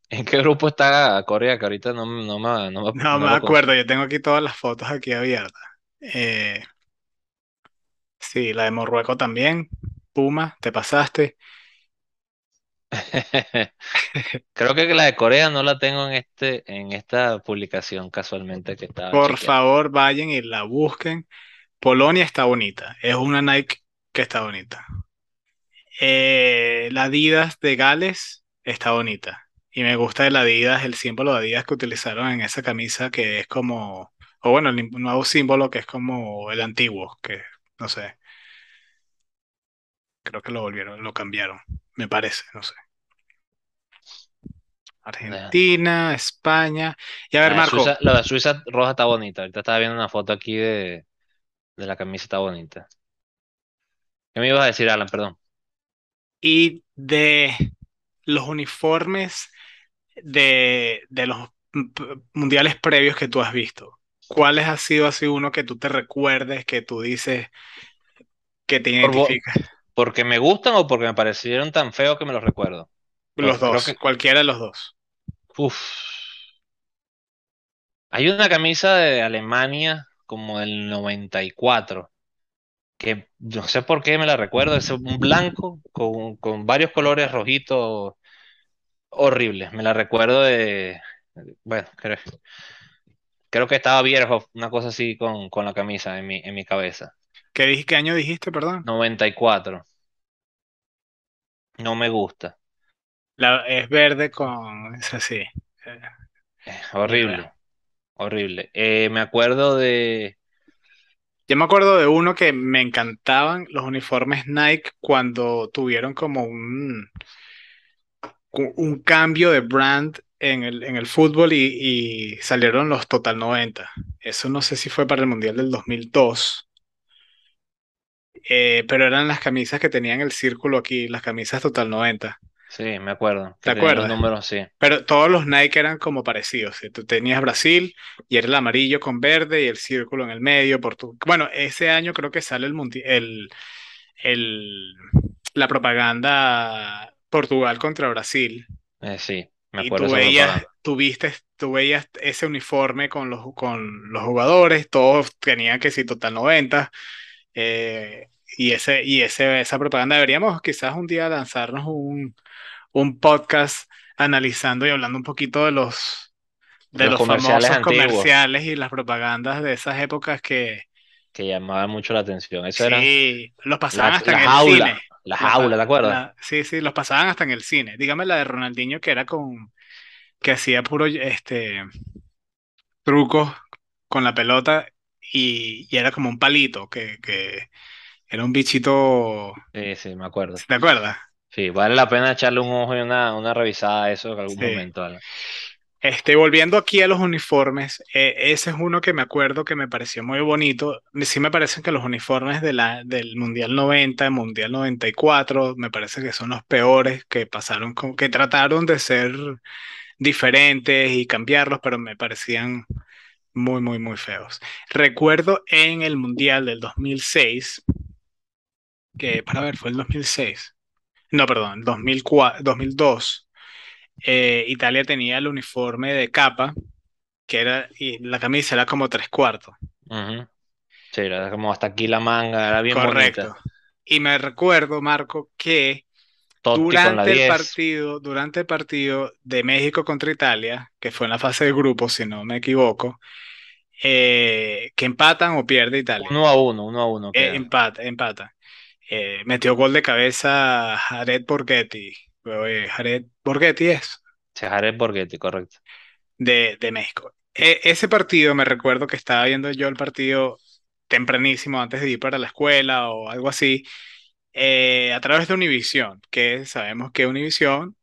¿En qué grupo está Corea? Que ahorita no, me- no, me- no, me- No me acuerdo, yo tengo aquí todas las fotos aquí abiertas. Eh, sí, la de Marruecos también. Puma, te pasaste. Creo que la de Corea no la tengo en este, en esta publicación casualmente que estaba Por chequeando. favor, vayan y la busquen. Polonia está bonita, es una Nike que está bonita. Eh, la Adidas de Gales está bonita. Y me gusta el Adidas, el símbolo de Adidas que utilizaron en esa camisa que es como, o bueno, el nuevo símbolo que es como el antiguo, que no sé, creo que lo volvieron, lo cambiaron, me parece, no sé. Argentina, España. Y a ver, La Marco, Suiza, la de Suiza roja está bonita. Ahorita estaba viendo una foto aquí de, de la camisa, está bonita. ¿Qué me ibas a decir, Alan? Perdón. Y de los uniformes de, de los mundiales previos que tú has visto, ¿cuáles ha sido así uno que tú te recuerdes, que tú dices que te identifica? ¿porque me gustan o porque me parecieron tan feos que me los recuerdo? Los creo dos, que, cualquiera de los dos. uff. Hay una camisa de Alemania como del 94 que no sé por qué me la recuerdo. Es un blanco con, con varios colores rojitos horribles. Me la recuerdo de, bueno, creo, creo que estaba viejo, una cosa así con, con la camisa en mi, en mi cabeza. ¿Qué, qué año dijiste, perdón? 94. No me gusta. La, es verde con... Es así. Es horrible. horrible. Eh, me acuerdo de... Yo me acuerdo de uno que me encantaban los uniformes Nike cuando tuvieron como un, un cambio de brand en el, en el fútbol y, y salieron los Total 90. Eso no sé si fue para el Mundial del 2002, eh, pero eran las camisas que tenían el círculo aquí, las camisas Total 90. Sí, me acuerdo, ¿Te tenían los acuerdas? números, sí. Pero todos los Nike eran como parecidos. ¿sí? Tú tenías Brasil y era el amarillo con verde y el círculo en el medio. Portu- Bueno, ese año creo que sale el, el, el- la propaganda Portugal contra Brasil. Eh, sí, me Y acuerdo tú de esa veías, tú viste, tú veías ese uniforme con los, con los jugadores, todos tenían que sí, total 90. eh, y ese, y ese, esa propaganda deberíamos quizás un día lanzarnos un, un podcast analizando y hablando un poquito de los, de Los los comerciales famosos antiguos comerciales y las propagandas de esas épocas que que llamaban mucho la atención. Eso eran sí, los pasaban la, hasta la en el cine. la Los pa- jaula, ¿te acuerdas? la- sí, sí, los pasaban hasta en el cine. Dígame la de Ronaldinho que era con, que hacía puro este trucos con la pelota y, y era como un palito, que, que era un bichito, Sí, sí, me acuerdo. ¿te acuerdas? Sí, vale la pena echarle un ojo y una, una revisada a eso en algún Sí. momento. Este, volviendo aquí a los uniformes, eh, ese es uno que me acuerdo que me pareció muy bonito. Sí me parecen que los uniformes de la, del Mundial 90, Mundial 94, me parece que son los peores que pasaron, con, que trataron de ser diferentes y cambiarlos, pero me parecían muy, muy, muy feos. Recuerdo en el Mundial del 2006, que para ver, fue el 2006. No, perdón, el 2004, 2002. eh, Italia tenía el uniforme de capa que era, y la camisa era como tres cuartos. Sí, era como hasta aquí la manga, era bien Correcto. bonita. Y me recuerdo, Marco, que Totti durante el 10. partido, durante el partido de México contra Italia, que fue en la fase de grupo, si no me equivoco, eh, que empatan o pierde Italia. Uno a uno, uno a uno Eh, empata, empata. Eh, metió gol de cabeza Jared Borghetti. Eh, Jared Borghetti es. Jared Borghetti, correcto. de, de México. E- ese partido me recuerdo que estaba viendo yo el partido tempranísimo antes de ir para la escuela o algo así, eh, a través de Univisión, que sabemos que Univisión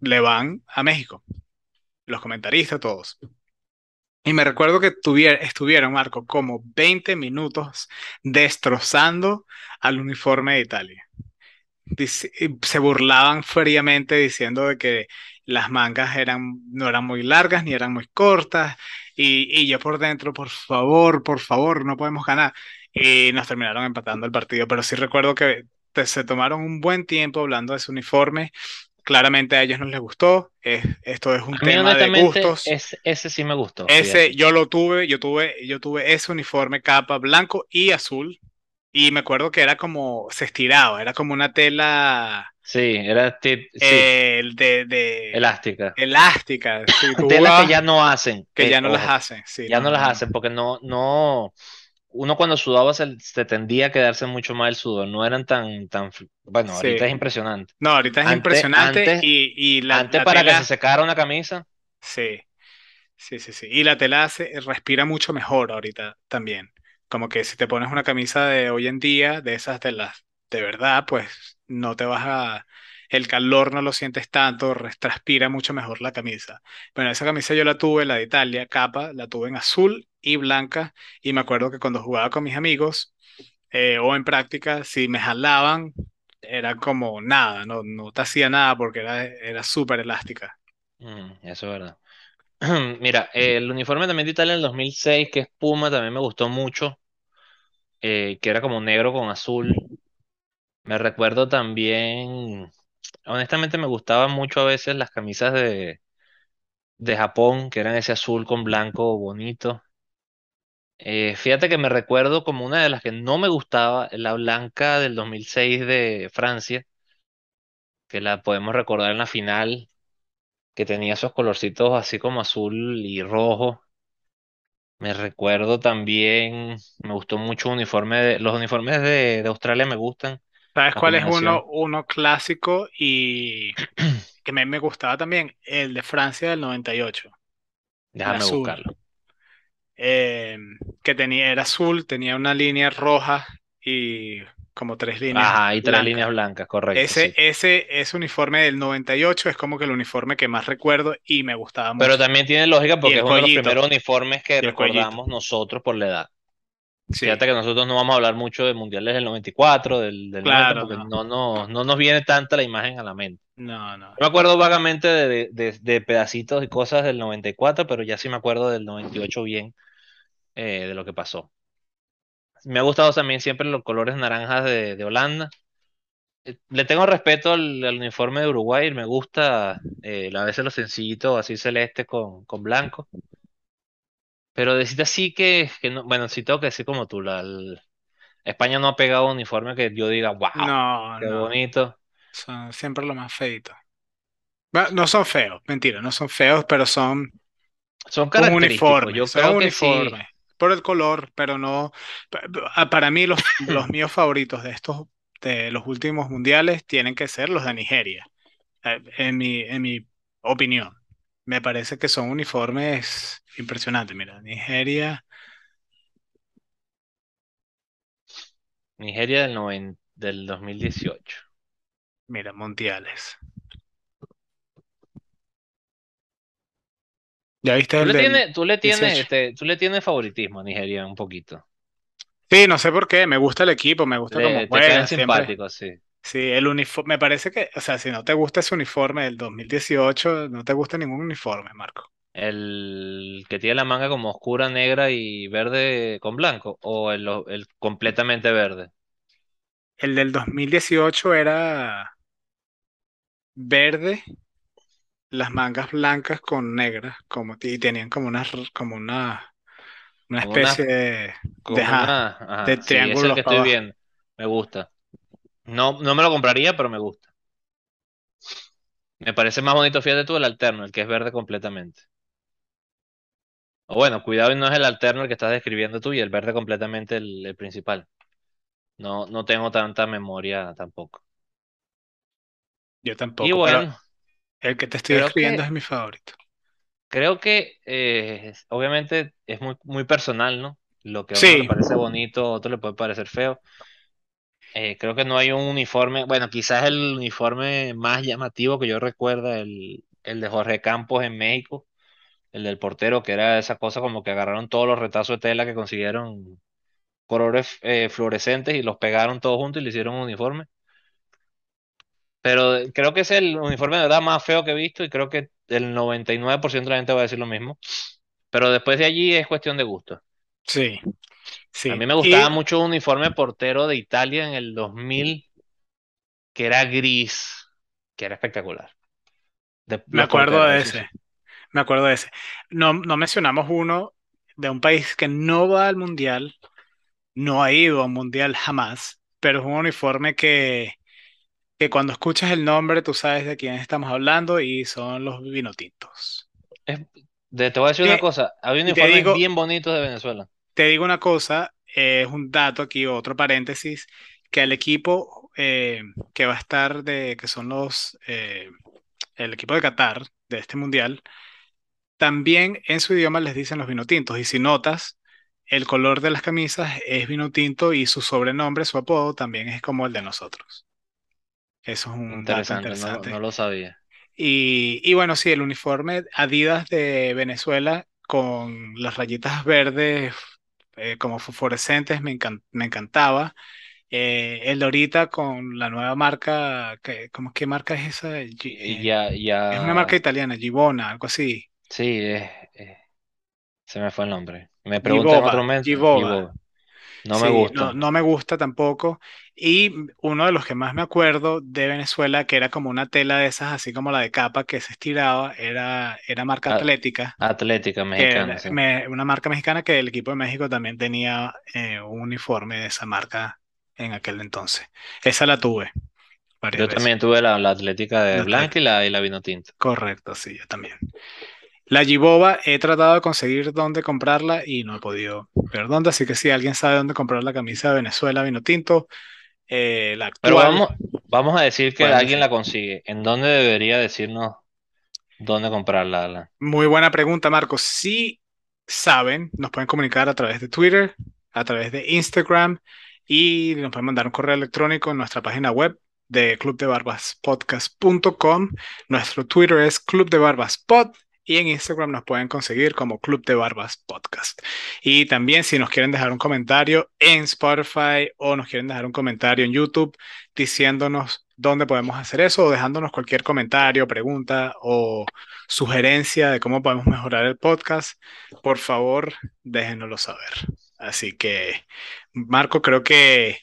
le van a México, los comentaristas, todos. Y me recuerdo que tuvier- estuvieron, Marco, como 20 minutos destrozando al uniforme de Italia se burlaban fríamente diciendo de que las mangas eran, no eran muy largas ni eran muy cortas. Y, y yo por dentro, por favor, por favor, no podemos ganar. Y nos terminaron empatando el partido. Pero sí recuerdo que se tomaron un buen tiempo hablando de su uniforme. Claramente a ellos no les gustó. Es- esto es un A mí tema de gustos. ese, ese sí me gustó, Ese fíjate. yo lo tuve, yo tuve, yo tuve ese uniforme capa blanco y azul. Y me acuerdo que era como, se estiraba, era como una tela Sí, era sí, eh, de, de elástica. elástica. Sí, Telas que ya no hacen, que eh, ya no las ojo, hacen. Sí, ya no, no las hacen porque no, no, uno cuando sudaba se, se tendía a quedarse mucho más el sudor, no eran tan, tan, bueno, ahorita es Sí. impresionante. No, ahorita es Antes, impresionante antes, y, y la, antes la para que se tela, secara una camisa, sí, sí, sí, sí. Y la tela se, respira mucho mejor ahorita también. Como que si te pones una camisa de hoy en día, de esas de las de verdad, pues no te vas a, el calor no lo sientes tanto, transpira mucho mejor la camisa. Bueno, esa camisa yo la tuve, la de Italia, capa, la tuve en azul y blanca. Y me acuerdo que cuando jugaba con mis amigos eh, o en práctica, si me jalaban, era como nada, no, no te hacía nada porque era, era súper elástica. mm, eso es verdad. Mira, el uniforme también de Italia en el 2006, que es Puma, también me gustó mucho, eh, que era como negro con azul. Me recuerdo también, honestamente me gustaban mucho a veces las camisas de, de Japón, que eran ese azul con blanco bonito. Eh, fíjate que me recuerdo como una de las que no me gustaba, la blanca del 2006 de Francia, que la podemos recordar en la final, que tenía esos colorcitos así como azul y rojo. Me recuerdo también, me gustó mucho uniforme de, los uniformes de, de Australia me gustan, ¿Sabes la cuál es uno, uno clásico y que me, me gustaba también? El de Francia del 98, el Déjame buscarlo. Eh, que tenía, era azul, tenía una línea roja y como tres líneas Ajá, y tres blancas. líneas blancas, correcto, Ese, sí. ese, ese uniforme del 98 es como que el uniforme que más recuerdo y me gustaba Pero mucho. también tiene lógica porque es uno de los primeros uniformes que recordamos nosotros por la edad. Sí, Fíjate que nosotros no vamos a hablar mucho de mundiales del 94, del, del 90, claro, porque no. no, no, no nos viene tanta la imagen a la mente. No, no. Yo me acuerdo vagamente de, de- de- de pedacitos y cosas del 94, pero ya sí me acuerdo del 98 bien eh, de lo que pasó. Me ha gustado también siempre los colores naranjas de, de Holanda. Eh, Le tengo respeto al, al uniforme de Uruguay, me gusta eh, a veces lo sencillito, así celeste con, con blanco. Pero decirte así que, que no, bueno, sí tengo que decir como tú, la, el- España no ha pegado un uniforme que yo diga, wow, No, qué no. bonito. Son siempre lo más feito. No son feos, mentira, no son feos, pero son Son un uniforme, yo son creo que sí. Por el color, pero no. pa- Para mí, los, los míos favoritos de estos, de los últimos mundiales, tienen que ser los de Nigeria, eh, en mi, en mi opinión. Me parece que son uniformes impresionantes. Mira, Nigeria, Nigeria del, noven- del 2018. mira, mundiales. ¿Ya viste Tú el le tienes, tú le tienes, 18? este, tú le tienes favoritismo a Nigeria un poquito. Sí, no sé por qué, me gusta el equipo, me gusta caen juega, siempre. simpáticos, sí. Sí, el uniforme, me parece que, o sea, si no te gusta ese uniforme del 2018, no te gusta ningún uniforme, Marco. El que tiene la manga como oscura, negra y verde con blanco, o el, el completamente verde. El del 2018 era verde, las mangas blancas con negras, como, y tenían como una, como una, una especie una, de, de, como ajá, una, de ajá, sí, es el triángulos que estoy viendo. Me gusta. No, no me lo compraría, pero me gusta. Me parece más bonito, fíjate tú, el alterno, el que es verde completamente. O bueno, cuidado y no es el alterno el que estás describiendo tú y el verde completamente el, el principal. No, no tengo tanta memoria tampoco. Yo Y tampoco, pero bueno, el que te estoy creo describiendo es que, mi favorito. creo que eh, obviamente es muy, muy personal, ¿no? Lo que a uno le parece bonito, a otro le puede parecer feo. Eh, creo que no hay un uniforme, bueno, quizás el uniforme más llamativo que yo recuerdo, el, el de Jorge Campos en México, el del portero, que era esa cosa como que agarraron todos los retazos de tela que consiguieron colores eh, fluorescentes y los pegaron todos juntos y le hicieron un uniforme. Pero creo que es el uniforme de verdad más feo que he visto y creo que el 99% de la gente va a decir lo mismo. Pero después de allí es cuestión de gusto. sí, A sí. mí me Y gustaba mucho un uniforme portero de Italia en el 2000 que era gris, que era espectacular. De me acuerdo de ese, me acuerdo de ese. No, no mencionamos uno de un país que no va al mundial, no ha ido a un mundial jamás, pero es un uniforme que, que cuando escuchas el nombre tú sabes de quién estamos hablando y son los vinotintos. Es- de- te voy a decir una cosa, había uniformes digo, bien bonitos de Venezuela. te digo una cosa, eh, es un dato aquí, otro paréntesis, que al equipo eh, que va a estar de, que son los, eh, el equipo de Qatar de este mundial, también en su idioma les dicen los vinotintos. Y si notas, el color de las camisas es vino tinto y su sobrenombre, su apodo, también es como el de nosotros. Eso es un dato Interesante, no, lo- no interesante. lo sabía. Y, y bueno, sí, el uniforme Adidas de Venezuela con las rayitas verdes eh, como fosforescentes me encan- me encantaba. Eh, el de ahorita con la nueva marca, que, ¿cómo qué marca es esa? Eh, ya, es una marca ya, italiana, Givona, algo así. sí, se me fue el nombre. Me pregunté en otro Givova, momento, y Givova. No me Sí, gusta. no me gusta tampoco. Y uno de los que más me acuerdo de Venezuela, que era como una tela de esas, así como la de capa que se estiraba, era, era marca Atlética, Atlética Mexicana, era sí. me- una marca mexicana que el equipo de México también tenía eh, un uniforme de esa marca en aquel entonces. Esa la tuve Yo veces. también tuve la, la Atlética de La Blanca y la, y la Vinotinto. Correcto, sí, yo también. La Gibova he tratado de conseguir dónde comprarla y no he podido ver dónde, así que si alguien sabe dónde comprar la camisa de Venezuela Vino Tinto, eh, la Pero actual, vamos, vamos a decir que alguien la consigue. ¿En dónde debería decirnos dónde comprarla, Alan? Muy buena pregunta, Marcos. Si saben, nos pueden comunicar a través de Twitter, a través de Instagram y nos pueden mandar un correo electrónico en nuestra página web de clubdebarbaspodcast.com. Nuestro Twitter es Club de Barbas Pod y en Instagram nos pueden conseguir como Club de Barbas Podcast. Y también si nos quieren dejar un comentario en Spotify o nos quieren dejar un comentario en YouTube diciéndonos dónde podemos hacer eso o dejándonos cualquier comentario, pregunta o sugerencia de cómo podemos mejorar el podcast, por favor déjenoslo saber. Así que, Marco, creo que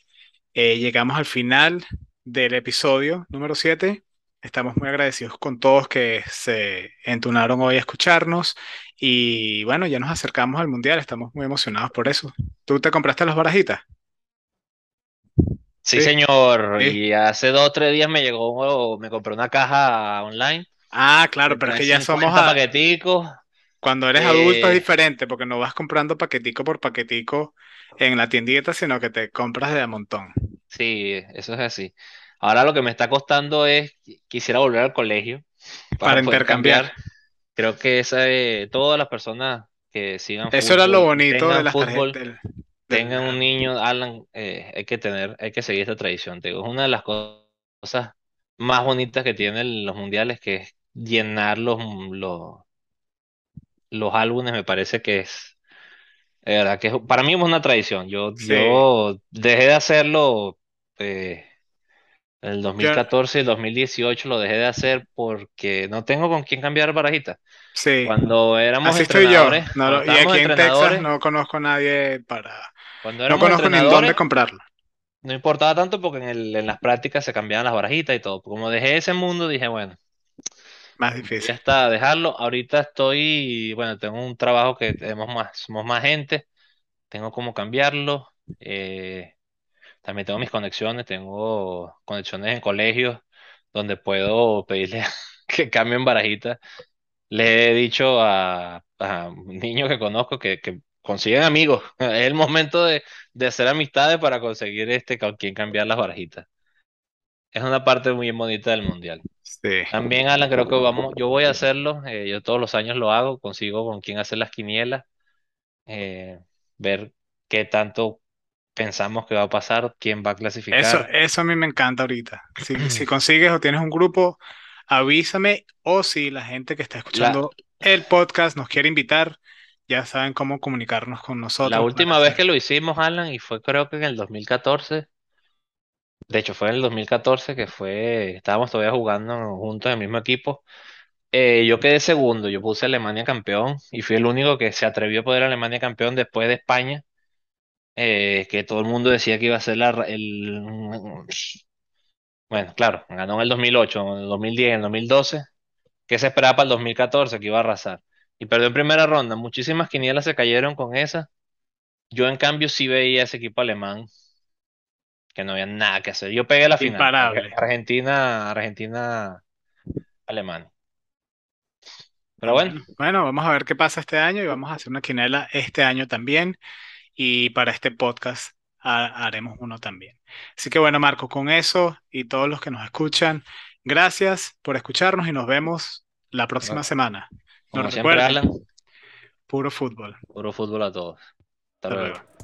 eh, llegamos al final del episodio número 7. Estamos muy agradecidos con todos que se entunaron hoy a escucharnos y bueno, ya nos acercamos al mundial, estamos muy emocionados por eso. ¿Tú te compraste las barajitas? Sí, señor. Y hace dos o tres días me llegó, me compré una caja online. Ah, claro, pero es que ya somos a... paqueticos. Cuando eres adulto es eh, diferente porque no vas comprando paquetico por paquetico en la tiendita, sino que te compras de a montón. Sí, eso es así. Ahora lo que me está costando es, quisiera volver al colegio para, intercambiar. Creo que esa, todas las personas que sigan Eso era lo bonito de las fútbol, tengan un niño, Alan, eh, hay que tener, hay que seguir esta tradición. es una de las cosas más bonitas que tienen los mundiales, que es llenar los, los, los álbumes, me parece que es, verdad, que para mí es una tradición. Yo, yo dejé de hacerlo eh, el 2014 y el 2018 lo dejé de hacer porque no tengo con quién cambiar barajita. Sí. Cuando éramos entrenadores. y aquí en Texas no conozco a nadie para. Cuando no conozco ni dónde comprarlo. No importaba tanto porque en, en las prácticas se cambiaban las barajitas y todo. Como dejé ese mundo, dije, bueno. Más difícil. Ya está, dejarlo. Ahorita estoy, bueno, tengo un trabajo que tenemos más, somos más gente. Tengo como cambiarlo. Eh, también tengo mis conexiones, tengo conexiones en colegios donde puedo pedirle que cambien barajitas. Le he dicho a, un niño que conozco que, que consiguen amigos. Es el momento de, hacer amistades para conseguir este con quien cambiar las barajitas. Es una parte muy bonita del mundial. También, Alan, creo que vamos, yo voy a hacerlo, eh, yo todos los años lo hago, consigo con quién hacer las quinielas, eh, ver qué tanto pensamos que va a pasar, quién va a clasificar. Eso, eso a mí me encanta ahorita. Si, consigues o tienes un grupo, avísame. O si la gente que está escuchando el podcast nos quiere invitar, ya saben cómo comunicarnos con nosotros. La última vez que lo hicimos, Alan, y fue creo que en el 2014. De hecho, fue en el 2014 que fue, estábamos todavía jugando juntos en el mismo equipo. Eh, yo quedé segundo, yo puse Alemania campeón y fui el único que se atrevió a poner Alemania campeón después de España eh, que todo el mundo decía que iba a ser la, el... Bueno, claro, ganó en el 2008, en el 2010, en el 2012. ¿Qué se esperaba para el 2014? Que iba a arrasar. Y perdió en primera ronda. Muchísimas quinielas se cayeron con esa. Yo, en cambio, sí veía ese equipo alemán que no había nada que hacer. Yo pegué la final. Argentina, Argentina, Alemania. Pero bueno. Bueno, vamos a ver qué pasa este año y vamos a hacer una quinela este año también y para este podcast haremos uno también. Así que bueno, Marco, con eso y todos los que nos escuchan, gracias por escucharnos y nos vemos la próxima semana. Nos recuerden, puro fútbol. Puro fútbol a todos. Hasta, luego.